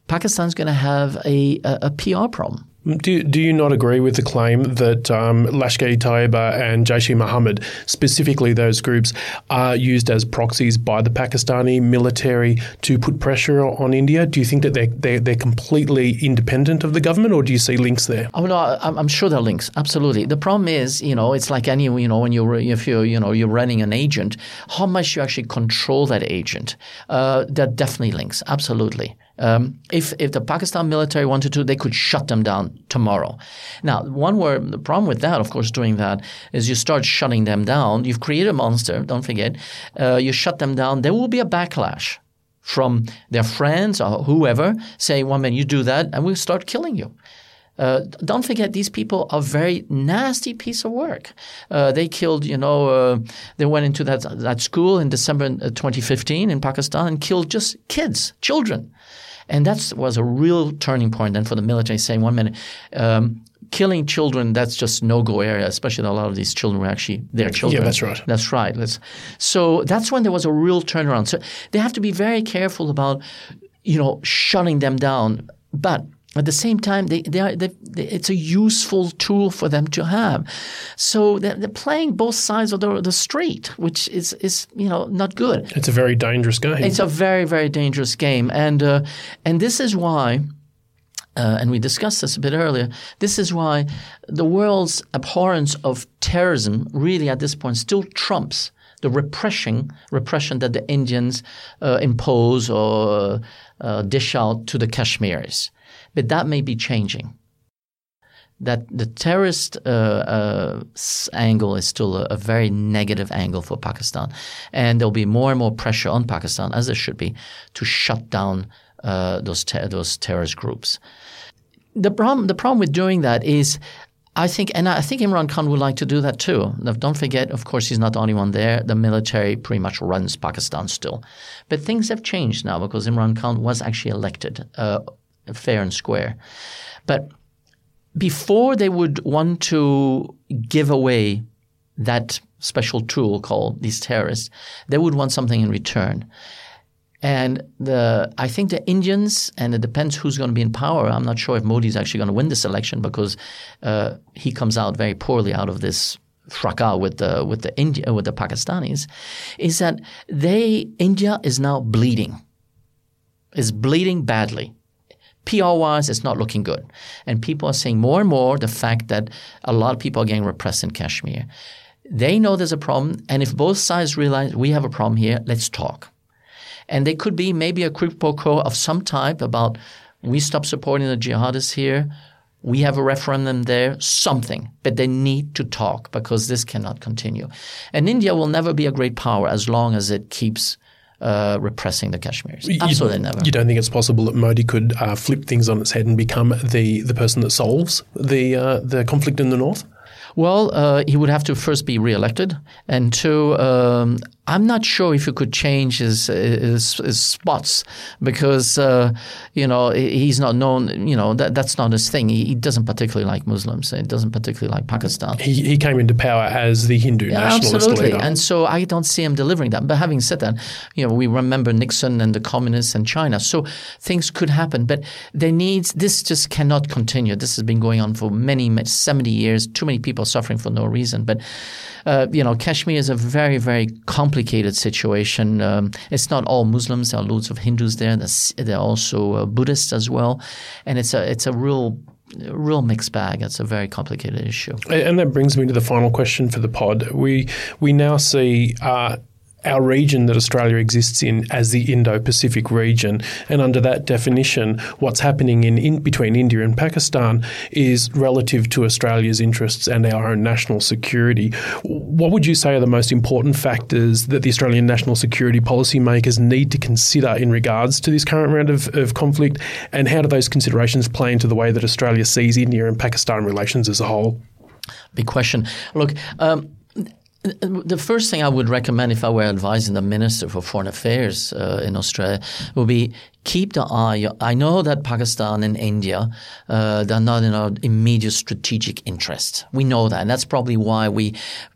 Pakistan's going to have a, a, a PR problem. Do, do you not agree with the claim that um, Lashkar-e-Taiba and Jaish-e-Mohammed, specifically those groups, are used as proxies by the Pakistani military to put pressure on India? Do you think that they're, they're, they're completely independent of the government, or do you see links there? Oh, no, I'm sure there are links. Absolutely. The problem is, you know, it's like any, you know, when you're, if you're, you know, you're running an agent, how much you actually control that agent. Uh, there are definitely links. Absolutely. Um, if if the Pakistan military wanted to, they could shut them down tomorrow. Now, one word the problem with that, of course, doing that is you start shutting them down. You've created a monster. Don't forget. Uh, you shut them down. There will be a backlash from their friends or whoever saying, "One man, you do that, and we'll start killing you." Uh, don't forget, these people are very nasty piece of work. Uh, they killed, you know, uh, they went into that that school in December uh, 2015 in Pakistan and killed just kids, children, and that was a real turning point. Then for the military, saying one minute. Um, killing children, that's just no-go area, especially a lot of these children were actually their children. Yeah, that's right. That's right. Let's, so that's when there was a real turnaround. So they have to be very careful about, you know, shutting them down. But at the same time, they, they are, they, they, it's a useful tool for them to have. So they're, they're playing both sides of the, the street, which is, is you know not good. It's a very dangerous game. It's a very very dangerous game, and uh, and this is why. Uh, and we discussed this a bit earlier. This is why the world's abhorrence of terrorism really, at this point, still trumps the repression repression that the Indians uh, impose or uh, dish out to the Kashmiris. But that may be changing. That the terrorist uh, uh, angle is still a, a, very negative angle for Pakistan. And there'll be more and more pressure on Pakistan, as there should be, to shut down uh, those, ter- those terrorist groups. The problem, the problem with doing that is I think, and I think Imran Khan would like to do that too. Now, don't forget, of course, he's not the only one there. The military pretty much runs Pakistan still. But things have changed now because Imran Khan was actually elected uh, fair and square. But before they would want to give away that special tool called these terrorists, they would want something in return. And the I think the Indians, and it depends who's going to be in power. I'm not sure if Modi is actually going to win this election because uh, he comes out very poorly out of this fracas with the with the India with the Pakistanis. Is that they India is now bleeding, is bleeding badly. PR wise, it's not looking good. And people are saying more and more the fact that a lot of people are getting repressed in Kashmir. They know there's a problem, and if both sides realize we have a problem here, let's talk. And there could be maybe a pro quo of some type about we stop supporting the jihadists here, we have a referendum there, something. But they need to talk because this cannot continue. And India will never be a great power as long as it keeps uh, repressing the Kashmiris. Absolutely you, never. You don't think it's possible that Modi could uh, flip things on its head and become the, the person that solves the uh, the conflict in the north? Well, uh, he would have to first be re-elected, and two, um, I'm not sure if he could change his his, his spots because uh, you know he's not known. You know that that's not his thing. He, he, doesn't particularly like Muslims. He doesn't particularly like Pakistan. He, he came into power as the Hindu yeah, nationalist absolutely. leader, and so I don't see him delivering that. But having said that, you know we remember Nixon and the communists and China. So things could happen, but there needs this just cannot continue. This has been going on for many, many 70 years. Too many people suffering for no reason, but uh, you know, Kashmir is a very, very complicated situation. Um, it's not all Muslims. There are loads of Hindus there. There are also uh, Buddhists as well, and it's a it's a real real mixed bag. It's a very complicated issue. And that brings me to the final question for the pod. We we now see uh, our region that Australia exists in as the Indo-Pacific region, and under that definition, what's happening in, in, between India and Pakistan is relative to Australia's interests and our own national security. What would you say are the most important factors that the Australian national security policymakers need to consider in regards to this current round of, of conflict, and how do those considerations play into the way that Australia sees India and Pakistan relations as a whole? Big question. Look. Um, the first thing I would recommend if I were advising the Minister for Foreign Affairs uh, in Australia would be keep the eye. I know that Pakistan and India, uh, they're not in our immediate strategic interest. We know that. And that's probably why we,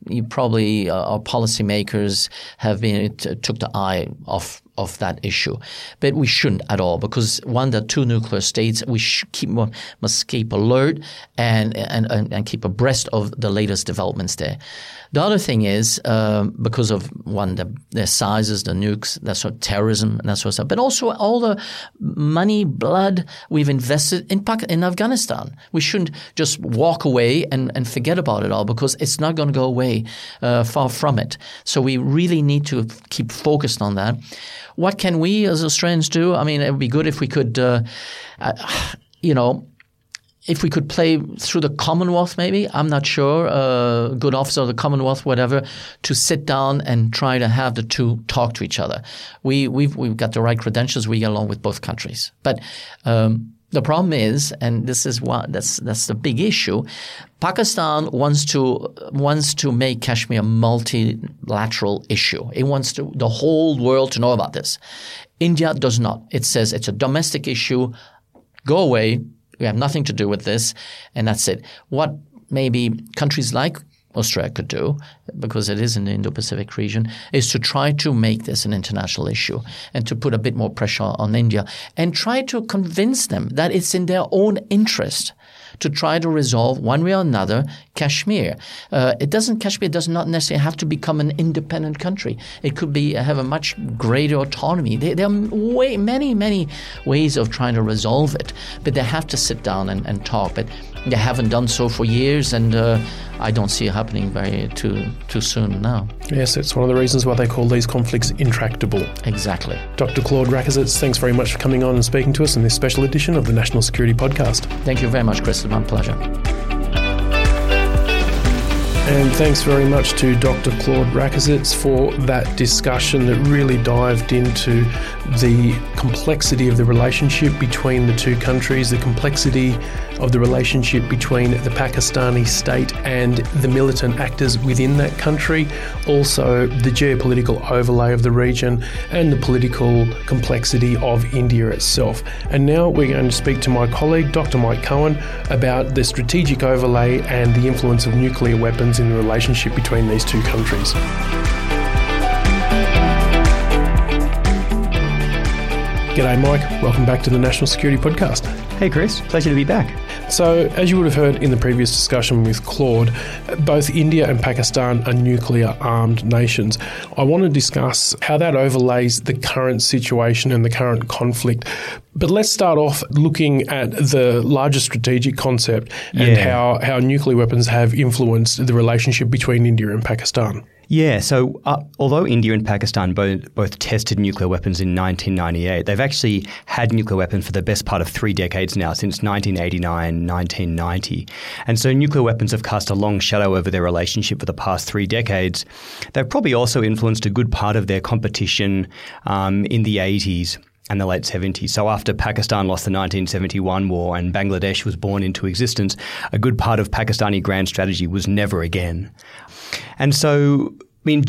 you probably uh, our policymakers have been, took the eye off of that issue. But we shouldn't at all because one, the two nuclear states, we keep must keep alert and, and, and keep abreast of the latest developments there. The other thing is um, because of one the, their sizes, the nukes, that sort of terrorism and that sort of stuff, but also all the money, blood we've invested in, in Afghanistan. We shouldn't just walk away and, and forget about it all because it's not going to go away uh, far from it. So we really need to keep focused on that. What can we as Australians do? I mean, it would be good if we could, uh, uh, you know, if we could play through the Commonwealth, maybe I'm not sure. Uh, good officer of the Commonwealth, whatever, to sit down and try to have the two talk to each other. We we've we've got the right credentials. We get along with both countries, but. Um, the problem is, and this is what that's that's the big issue. Pakistan wants to wants to make Kashmir a multilateral issue. It wants to, the whole world to know about this. India does not. It says it's a domestic issue. Go away. We have nothing to do with this, and that's it. What maybe countries like Australia could do, because it is in the Indo-Pacific region, is to try to make this an international issue and to put a bit more pressure on India and try to convince them that it's in their own interest to try to resolve one way or another Kashmir. Uh, it doesn't Kashmir does not necessarily have to become an independent country. It could be have a much greater autonomy. There, there, are way many many ways of trying to resolve it, but they have to sit down and, and talk. But they haven't done so for years, and uh, I don't see it happening very too too soon now. Yes, it's one of the reasons why they call these conflicts intractable. Exactly. Dr. Claude Rakisits, thanks very much for coming on and speaking to us in this special edition of the National Security Podcast. Thank you very much, Chris. It's my pleasure. And thanks very much to Dr. Claude Rakisits for that discussion that really dived into the complexity of the relationship between the two countries, the complexity of the relationship between the Pakistani state and the militant actors within that country, also the geopolitical overlay of the region, and the political complexity of India itself. And now we're going to speak to my colleague, Dr. Mike Cohen, about the strategic overlay and the influence of nuclear weapons in the relationship between these two countries. G'day, Mike. Welcome back to the National Security Podcast. Hey, Chris. Pleasure to be back. So, as you would have heard in the previous discussion with Claude, both India and Pakistan are nuclear armed nations. I want to discuss how that overlays the current situation and the current conflict. But let's start off looking at the larger strategic concept and yeah. how, how nuclear weapons have influenced the relationship between India and Pakistan. Yeah, so uh, although India and Pakistan both, both tested nuclear weapons in 1998, they've actually had nuclear weapons for the best part of three decades now, since 1989, 1990. And so nuclear weapons have cast a long shadow over their relationship for the past three decades. They've probably also influenced a good part of their competition um, in the 80s and the late 70s. So after Pakistan lost the 1971 war and Bangladesh was born into existence, a good part of Pakistani grand strategy was never again. And so I mean,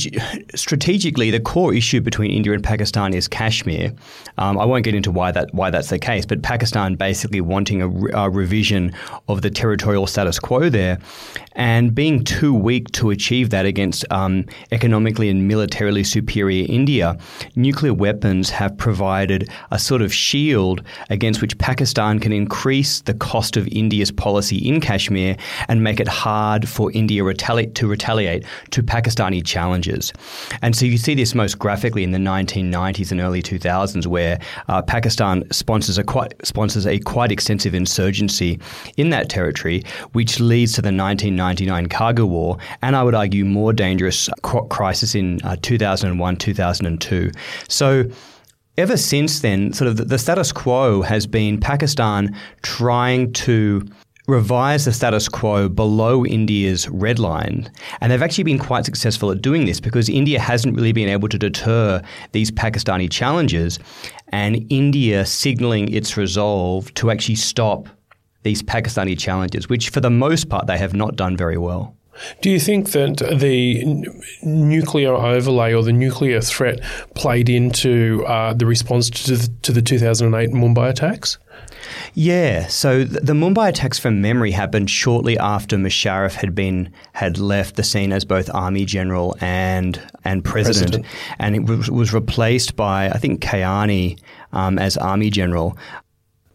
strategically, the core issue between India and Pakistan is Kashmir. Um, I won't get into why that why that's the case, but Pakistan basically wanting a, a, revision of the territorial status quo there, and being too weak to achieve that against um, economically and militarily superior India, nuclear weapons have provided a sort of shield against which Pakistan can increase the cost of India's policy in Kashmir and make it hard for India retali- to retaliate to Pakistani challenges challenges. And so you see this most graphically in the 1990s and early 2000s, where uh, Pakistan sponsors a quite sponsors a quite extensive insurgency in that territory, which leads to the 1999 Kargil War, and I would argue more dangerous crisis in uh, 2001 2002. So ever since then, sort of the, status quo has been Pakistan trying to revise the status quo below India's red line. And they've actually been quite successful at doing this because India hasn't really been able to deter these Pakistani challenges. And India signaling its resolve to actually stop these Pakistani challenges, which for the most part they have not done very well. Do you think that the n- nuclear overlay or the nuclear threat played into uh, the response to the, to the 2008 Mumbai attacks? Yeah, so the Mumbai attacks from memory happened shortly after Musharraf had been had left the scene as both army general and and president, president. and it was, was replaced by I think Kayani um, as army general.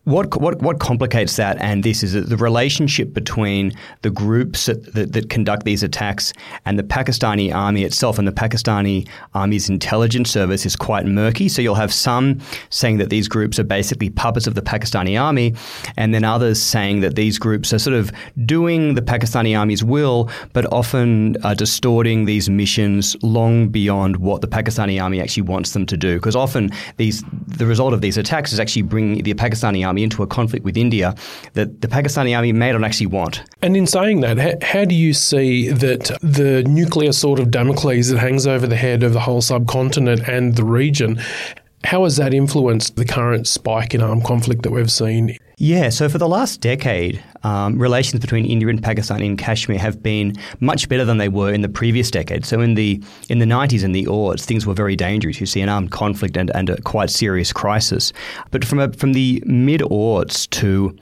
What, what, what complicates that and this is the relationship between the groups that, that, that, conduct these attacks and the Pakistani army itself and the Pakistani army's intelligence service is quite murky. So you'll have some saying that these groups are basically puppets of the Pakistani army, and then others saying that these groups are sort of doing the Pakistani army's will, but often uh, distorting these missions long beyond what the Pakistani army actually wants them to do. Because often these the result of these attacks is actually bringing the Pakistani army army into a conflict with India that the Pakistani army may not actually want. And in saying that, how, how do you see that the nuclear sword of Damocles that hangs over the head of the whole subcontinent and the region? How has that influenced the current spike in armed conflict that we've seen? Yeah, so for the last decade, um, relations between India and Pakistan in Kashmir have been much better than they were in the previous decade. So in the in the 90s and the aughts, things were very dangerous. You see an armed conflict and, and a quite serious crisis. But from a, from the mid aughts to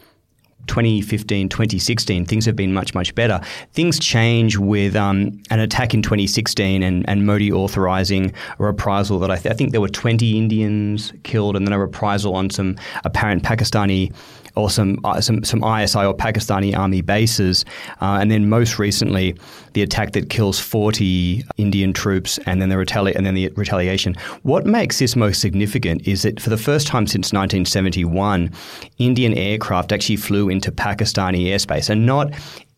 2015, 2016, things have been much, much better. Things change with um, an attack in 2016 and, and Modi authorizing a reprisal that I, th- I, think there were 20 Indians killed and then a reprisal on some apparent Pakistani or some uh, some some ISI or Pakistani army bases, uh, and then most recently the attack that kills 40 Indian troops, and then the retali- and then the retaliation. What makes this most significant is that for the first time since 1971, Indian aircraft actually flew into Pakistani airspace, and not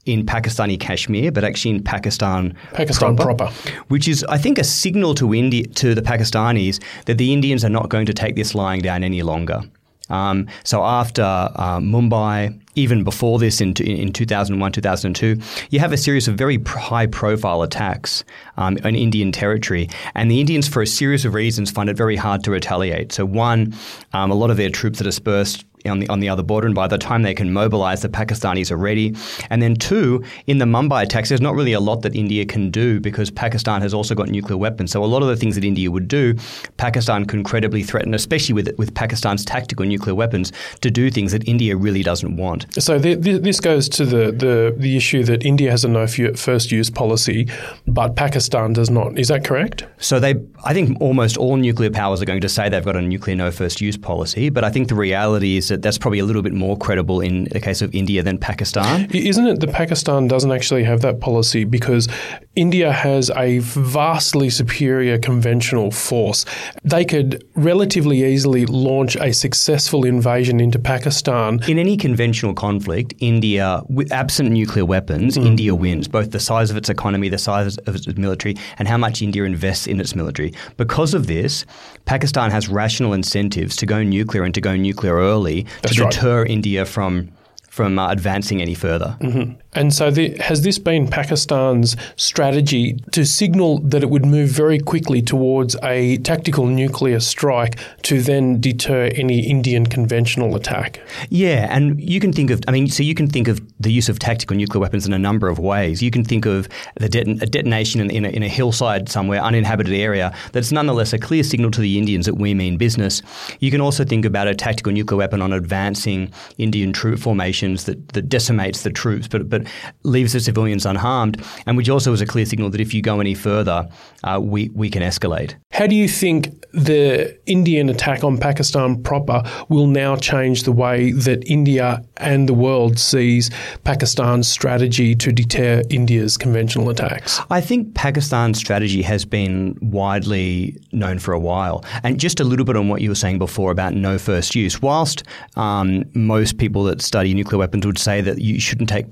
in Pakistani Kashmir, but actually in Pakistan, Pakistan proper, proper, which is, I think, a signal to India to the Pakistanis that the Indians are not going to take this lying down any longer. Um, so after uh, Mumbai, even before this in, in 2001, 2002, you have a series of very high profile attacks um, on Indian territory. And the Indians, for a series of reasons, find it very hard to retaliate. So, one, um, a lot of their troops are dispersed on the on the other border, and by the time they can mobilize, the Pakistanis are ready. And then two, in the Mumbai attacks, there's not really a lot that India can do because Pakistan has also got nuclear weapons. So a lot of the things that India would do, Pakistan can credibly threaten, especially with with Pakistan's tactical nuclear weapons, to do things that India really doesn't want. So the, the, this goes to the, the the issue that India has a no first use policy, but Pakistan does not. Is that correct? So they, I think almost all nuclear powers are going to say they've got a nuclear no first use policy, but I think the reality is that that's probably a little bit more credible in the case of India than Pakistan. Isn't it that Pakistan doesn't actually have that policy because India has a vastly superior conventional force? They could relatively easily launch a successful invasion into Pakistan. In any conventional conflict, India, with absent nuclear weapons, mm. India wins, both the size of its economy, the size of its military, and how much India invests in its military. Because of this, Pakistan has rational incentives to go nuclear and to go nuclear early That's to deter right. India from from uh, advancing any further. Mm-hmm. And so, the, has this been Pakistan's strategy to signal that it would move very quickly towards a tactical nuclear strike to then deter any Indian conventional attack? Yeah, and you can think of, I mean, so you can think of the use of tactical nuclear weapons in a number of ways. You can think of the deton- a detonation in, in, a, in a hillside somewhere, uninhabited area, that's nonetheless a clear signal to the Indians that we mean business. You can also think about a tactical nuclear weapon on advancing Indian troop formations that, that decimates the troops, but, but leaves the civilians unharmed, and which also is a clear signal that if you go any further, uh, we, we can escalate. How do you think the Indian attack on Pakistan proper will now change the way that India and the world sees Pakistan's strategy to deter India's conventional attacks? I think Pakistan's strategy has been widely known for a while. And just a little bit on what you were saying before about no first use. Whilst um, most people that study nuclear weapons would say that you shouldn't take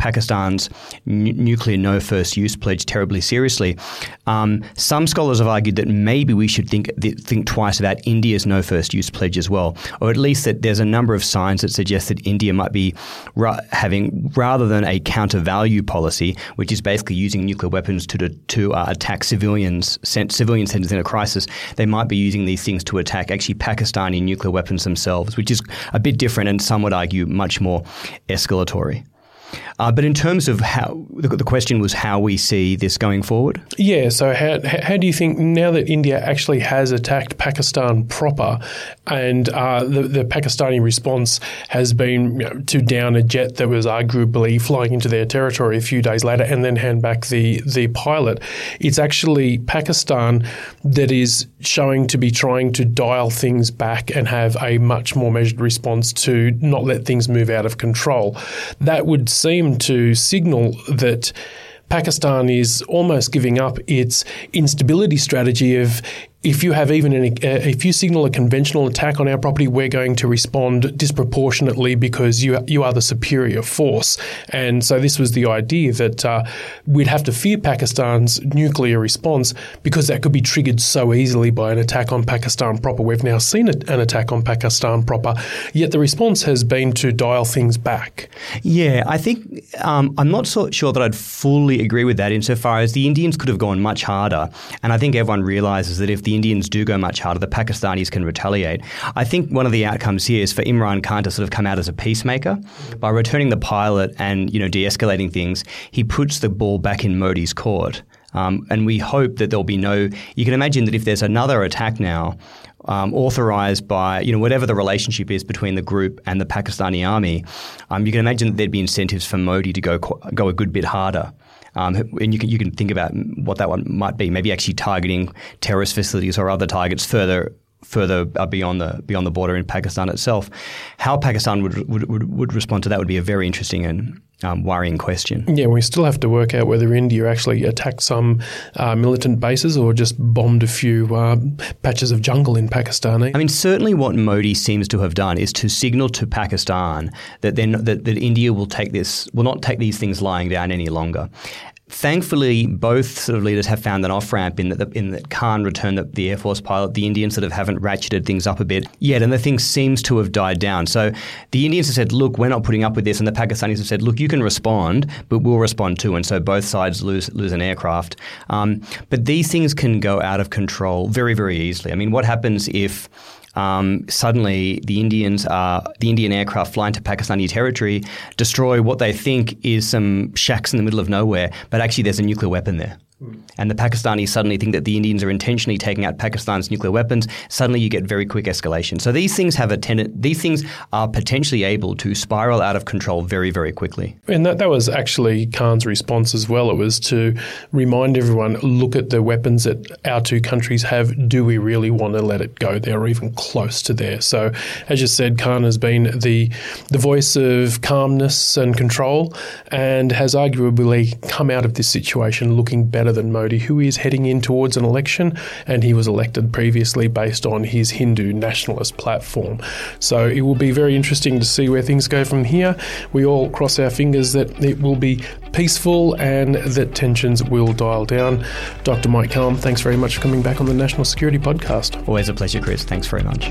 N- nuclear no first use pledge terribly seriously, um, some scholars have argued that maybe we should think think twice about India's no first use pledge as well, or at least that there's a number of signs that suggest that India might be ra- having rather than a counter value policy, which is basically using nuclear weapons to to uh, attack civilians, sent civilian centers in a crisis, they might be using these things to attack actually Pakistani nuclear weapons themselves, which is a bit different and some would argue much more escalatory. Uh, but in terms of how the, question was how we see this going forward. Yeah. So how how do you think now that India actually has attacked Pakistan proper, and uh, the, the, Pakistani response has been you know, to down a jet that was arguably flying into their territory a few days later, and then hand back the the pilot. It's actually Pakistan that is showing to be trying to dial things back and have a much more measured response to not let things move out of control. That would seem to signal that. Pakistan is almost giving up its instability strategy of if you have even an, uh, if you signal a conventional attack on our property, we're going to respond disproportionately because you you are the superior force. And so this was the idea that uh, we'd have to fear Pakistan's nuclear response because that could be triggered so easily by an attack on Pakistan proper. We've now seen an attack on Pakistan proper, yet the response has been to dial things back. Yeah, I think um, I'm not so sure that I'd fully agree with that insofar as the Indians could have gone much harder, and I think everyone realizes that if the the Indians do go much harder, the Pakistanis can retaliate. I think one of the outcomes here is for Imran Khan to sort of come out as a peacemaker by returning the pilot and you know de-escalating things. He puts the ball back in Modi's court. Um, and we hope that there'll be no. You can imagine that if there's another attack now, um, authorized by you know whatever the relationship is between the group and the Pakistani army, um, you can imagine that there'd be incentives for Modi to go go a good bit harder. Um, and you can you can think about what that one might be. Maybe actually targeting terrorist facilities or other targets further further uh, beyond the beyond the border in Pakistan itself. How Pakistan would would, would, would respond to that would be a very interesting and um, worrying question. Yeah, we still have to work out whether India actually attacked some uh, militant bases or just bombed a few uh, patches of jungle in Pakistan. Eh? I mean, certainly what Modi seems to have done is to signal to Pakistan that then that, that India will take this will not take these things lying down any longer. Thankfully, both sort of leaders have found an off ramp in that in that Khan returned the, the, Air Force pilot. The Indians sort of haven't ratcheted things up a bit yet, and the thing seems to have died down. So the Indians have said, "Look, we're not putting up with this," and the Pakistanis have said, "Look, you can respond, but we'll respond too." And so both sides lose lose an aircraft. Um, but these things can go out of control very very easily. I mean, what happens if um, suddenly the Indians are the Indian aircraft flying to Pakistani territory destroy what they think is some shacks in the middle of nowhere, but actually there's a nuclear weapon there and the Pakistanis suddenly think that the Indians are intentionally taking out Pakistan's nuclear weapons, suddenly you get very quick escalation. So these things have a tendency, these things are potentially able to spiral out of control very, very quickly. And that, that was actually Khan's response as well. It was to remind everyone look at the weapons that our two countries have. Do we really want to let it go there or even close to there? So, as you said, Khan has been the, the voice of calmness and control and has arguably come out of this situation looking better better than Modi, who is heading in towards an election, and he was elected previously based on his Hindu nationalist platform. So it will be very interesting to see where things go from here. We all cross our fingers that it will be peaceful and that tensions will dial down. Dr. Mike Cohen, thanks very much for coming back on the National Security Podcast. Always a pleasure, Chris. Thanks very much.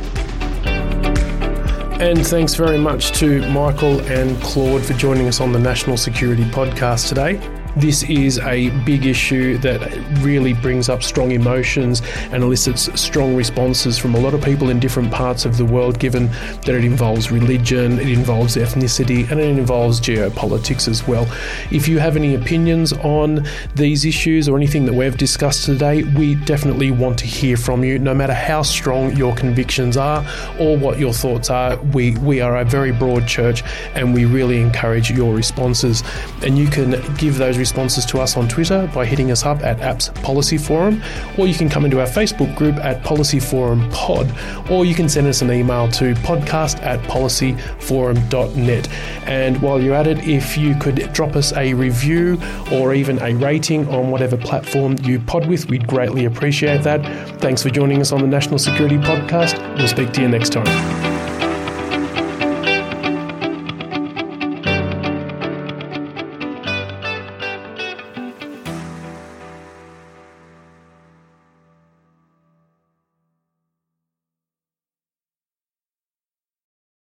And thanks very much to Michael and Claude for joining us on the National Security Podcast today. This is a big issue that really brings up strong emotions and elicits strong responses from a lot of people in different parts of the world, given that it involves religion, it involves ethnicity, and it involves geopolitics as well. If you have any opinions on these issues or anything that we've discussed today, we definitely want to hear from you, no matter how strong your convictions are or what your thoughts are. We, we are a very broad church and we really encourage your responses. And you can give those responses to us on Twitter by hitting us up at Apps Policy Forum, or you can come into our Facebook group at Policy Forum Pod, or you can send us an email to podcast at policyforum.net. And while you're at it, if you could drop us a review or even a rating on whatever platform you pod with, we'd greatly appreciate that. Thanks for joining us on the National Security Podcast. We'll speak to you next time.